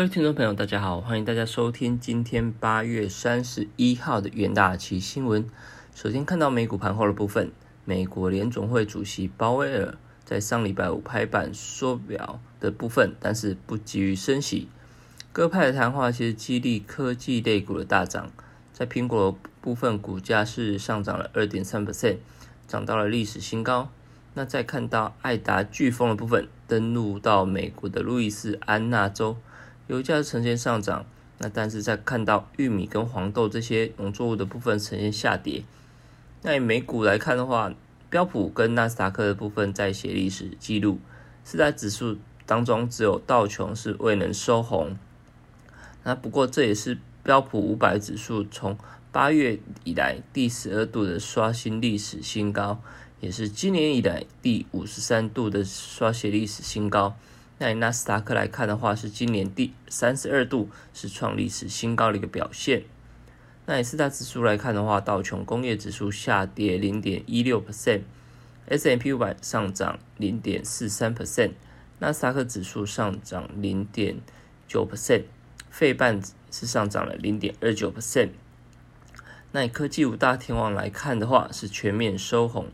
各位听众朋友，大家好，欢迎大家收听今天八月三十一号的远大旗新闻。首先看到美股盘后的部分，美国联总会主席鲍威尔在上礼拜五拍板缩表的部分，但是不急于升息。各派的谈话其实激励科技类股的大涨，在苹果部分股价是上涨了二点三 percent，涨到了历史新高。那再看到爱达飓风的部分登陆到美国的路易斯安那州。油价呈现上涨，那但是在看到玉米跟黄豆这些农作物的部分呈现下跌。那以美股来看的话，标普跟纳斯达克的部分在写历史记录，四大指数当中只有道琼是未能收红。那不过这也是标普五百指数从八月以来第十二度的刷新历史新高，也是今年以来第五十三度的刷新历史新高。那以纳斯达克来看的话，是今年第三十二度是创历史新高的一个表现。那以四大指数来看的话，道琼工业指数下跌零点一六 percent，S M P 五百上涨零点四三 percent，纳斯达克指数上涨零点九 percent，费半是上涨了零点二九 percent。那以科技五大天王来看的话，是全面收红，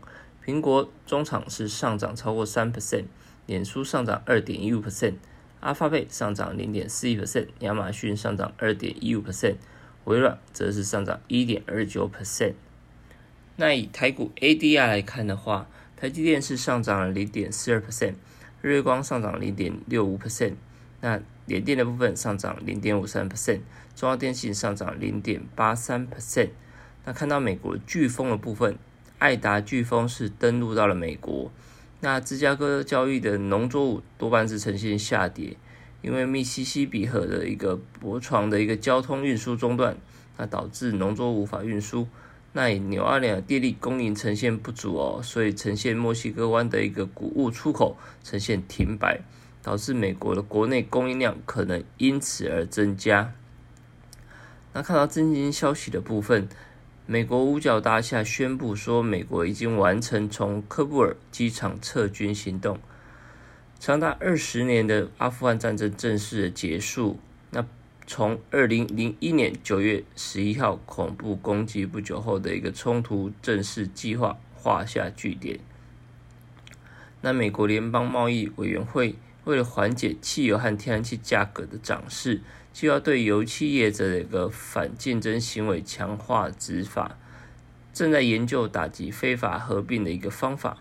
苹果中场是上涨超过三 percent。脸书上涨二点一五 percent，阿发贝上涨零点四一 percent，亚马逊上涨二点一五 percent，微软则是上涨一点二九 percent。那以台股 ADR 来看的话，台积电是上涨了零点四二 percent，日月光上涨零点六五 percent，那联电的部分上涨零点五三 percent，中华电信上涨零点八三 percent。那看到美国飓风的部分，爱达飓风是登陆到了美国。那芝加哥交易的农作物多半是呈现下跌，因为密西西比河的一个驳床的一个交通运输中断，那导致农作物无法运输。那以纽奥良电力供应呈现不足哦，所以呈现墨西哥湾的一个谷物出口呈现停摆，导致美国的国内供应量可能因此而增加。那看到震惊消息的部分。美国五角大厦宣布说，美国已经完成从喀布尔机场撤军行动，长达二十年的阿富汗战争正式结束。那从二零零一年九月十一号恐怖攻击不久后的一个冲突正式计划画下句点。那美国联邦贸易委员会为了缓解汽油和天然气价格的涨势。就要对油气业者的一个反竞争行为强化执法，正在研究打击非法合并的一个方法，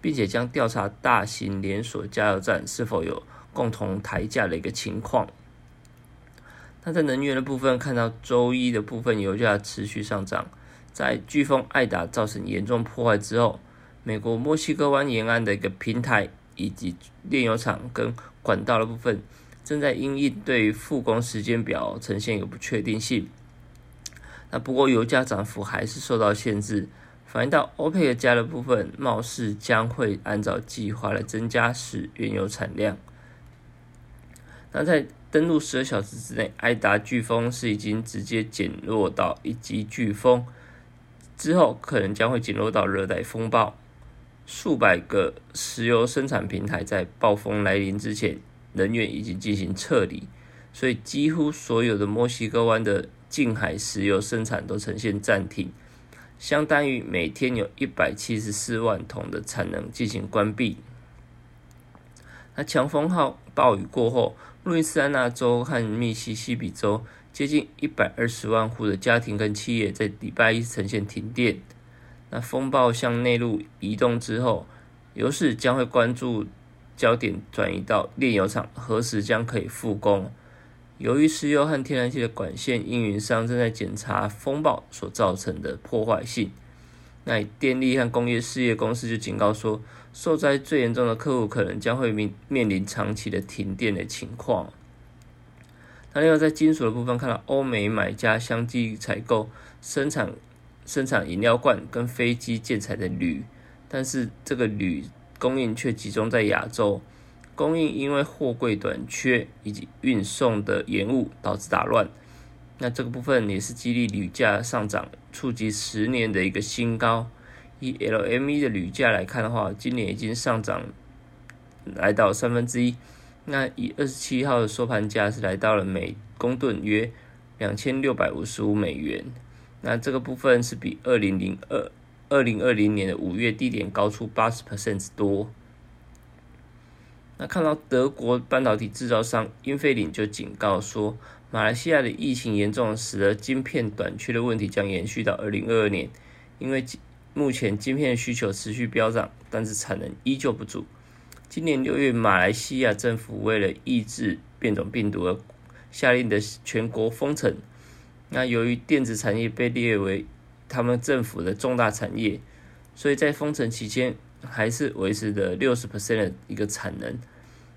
并且将调查大型连锁加油站是否有共同抬价的一个情况。那在能源的部分，看到周一的部分油价持续上涨，在飓风艾达造成严重破坏之后，美国墨西哥湾沿岸的一个平台以及炼油厂跟管道的部分。正在因应对复工时间表呈现一个不确定性。那不过油价涨幅还是受到限制，反映到欧佩克加的部分，貌似将会按照计划来增加使原油产量。那在登陆十二小时之内，埃达飓风是已经直接减弱到一级飓风，之后可能将会减弱到热带风暴。数百个石油生产平台在暴风来临之前。人员已经进行撤离，所以几乎所有的墨西哥湾的近海石油生产都呈现暂停，相当于每天有一百七十四万桶的产能进行关闭。那强风号暴雨过后，路易斯安那州和密西西比州接近一百二十万户的家庭跟企业在礼拜一呈现停电。那风暴向内陆移动之后，油市将会关注。焦点转移到炼油厂何时将可以复工？由于石油和天然气的管线运营商正在检查风暴所造成的破坏性，那电力和工业事业公司就警告说，受灾最严重的客户可能将会面面临长期的停电的情况。那另外在金属的部分，看到欧美买家相继采购生产生产饮料罐跟飞机建材的铝，但是这个铝。供应却集中在亚洲，供应因为货柜短缺以及运送的延误导致打乱。那这个部分也是激励铝价上涨，触及十年的一个新高。以 LME 的铝价来看的话，今年已经上涨来到三分之一。那以二十七号的收盘价是来到了每公吨约两千六百五十五美元。那这个部分是比二零零二二零二零年的五月低点高出八十 percent 多。那看到德国半导体制造商英飞凌就警告说，马来西亚的疫情严重，使得晶片短缺的问题将延续到二零二二年，因为目前晶片需求持续飙涨，但是产能依旧不足。今年六月，马来西亚政府为了抑制变种病毒而下令的全国封城。那由于电子产业被列为他们政府的重大产业，所以在封城期间还是维持的六十 percent 的一个产能。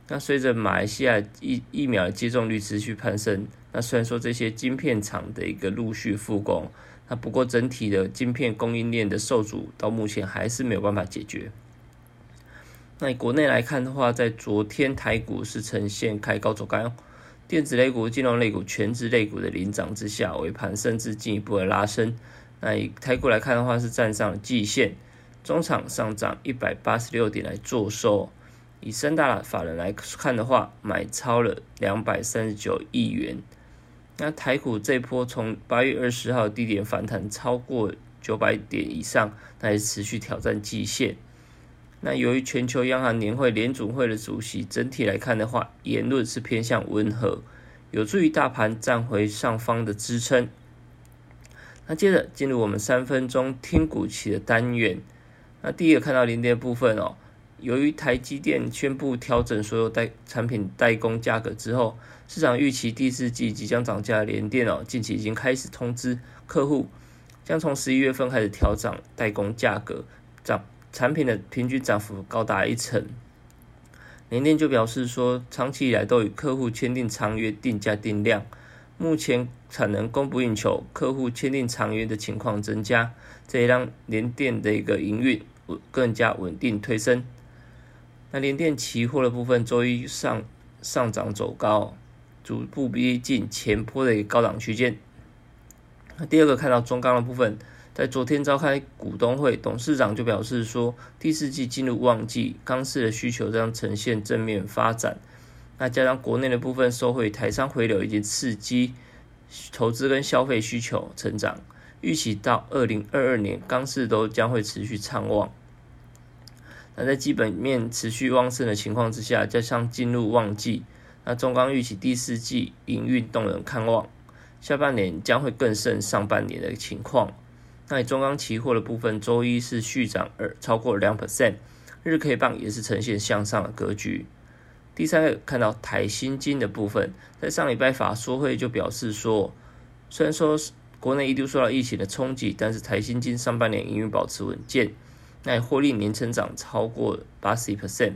那随着马来西亚疫疫苗接种率持续攀升，那虽然说这些晶片厂的一个陆续复工，那不过整体的晶片供应链的受阻到目前还是没有办法解决。那以国内来看的话，在昨天台股是呈现开高走高，电子类股、金融类股、全职类股的领涨之下，尾盘甚至进一步的拉升。那以台股来看的话，是站上了季线，中场上涨一百八十六点来做收。以三大法人来看的话，买超了两百三十九亿元。那台股这波从八月二十号低点反弹超过九百点以上，那也持续挑战季线。那由于全球央行年会联总会的主席整体来看的话，言论是偏向温和，有助于大盘站回上方的支撑。接着进入我们三分钟听股期的单元。那第一个看到零点部分哦。由于台积电宣布调整所有代产品代工价格之后，市场预期第四季即将涨价。联电哦，近期已经开始通知客户，将从十一月份开始调涨代工价格，涨产品的平均涨幅高达一成。联电就表示说，长期以来都与客户签订长约定价定量，目前产能供不应求，客户签订长约的情况增加，这也让联电的一个营运更加稳定推升。那联电期货的部分，周一上上涨走高，逐步逼近前坡的一个高档区间。那第二个看到中钢的部分，在昨天召开股东会，董事长就表示说，第四季进入旺季，钢市的需求将呈现正面发展。那加上国内的部分收回台商回流，以及刺激投资跟消费需求成长，预期到二零二二年，钢市都将会持续畅旺。那在基本面持续旺盛的情况之下，加上进入旺季，那中钢预期第四季营运动能看望，下半年将会更胜上半年的情况。那中钢期货的部分，周一是续涨二超过两 percent，日 K 棒也是呈现向上的格局。第三个看到台新金的部分，在上礼拜法说会就表示说，虽然说国内一度受到疫情的冲击，但是台新金上半年营运保持稳健。那获利年成长超过八十一 percent，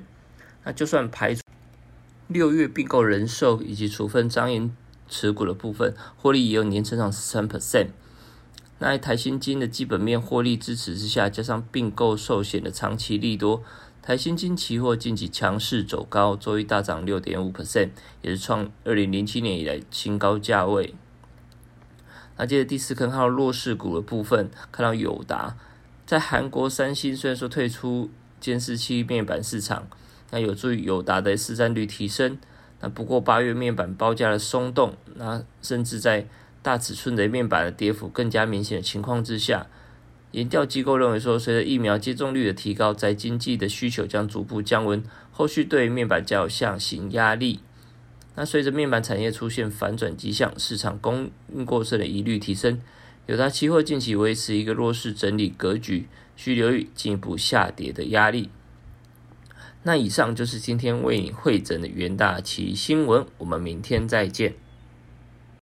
那就算排除六月并购人寿以及处分张银持股的部分，获利也有年成长十三 percent。那在台新金的基本面获利支持之下，加上并购寿险的长期利多，台新金期货近期强势走高，周一大涨六点五 percent，也是创二零零七年以来新高价位。那接着第四坑看到弱势股的部分，看到友达。在韩国，三星虽然说退出监视器面板市场，那有助于友达的市占率提升。那不过八月面板报价的松动，那甚至在大尺寸的面板的跌幅更加明显的情况之下，研调机构认为说，随着疫苗接种率的提高，在经济的需求将逐步降温，后续对面板较有下行压力。那随着面板产业出现反转迹象，市场供应过剩的疑虑提升。有它期货近期维持一个弱势整理格局，需留意进一步下跌的压力。那以上就是今天为你汇整的元大旗新闻，我们明天再见。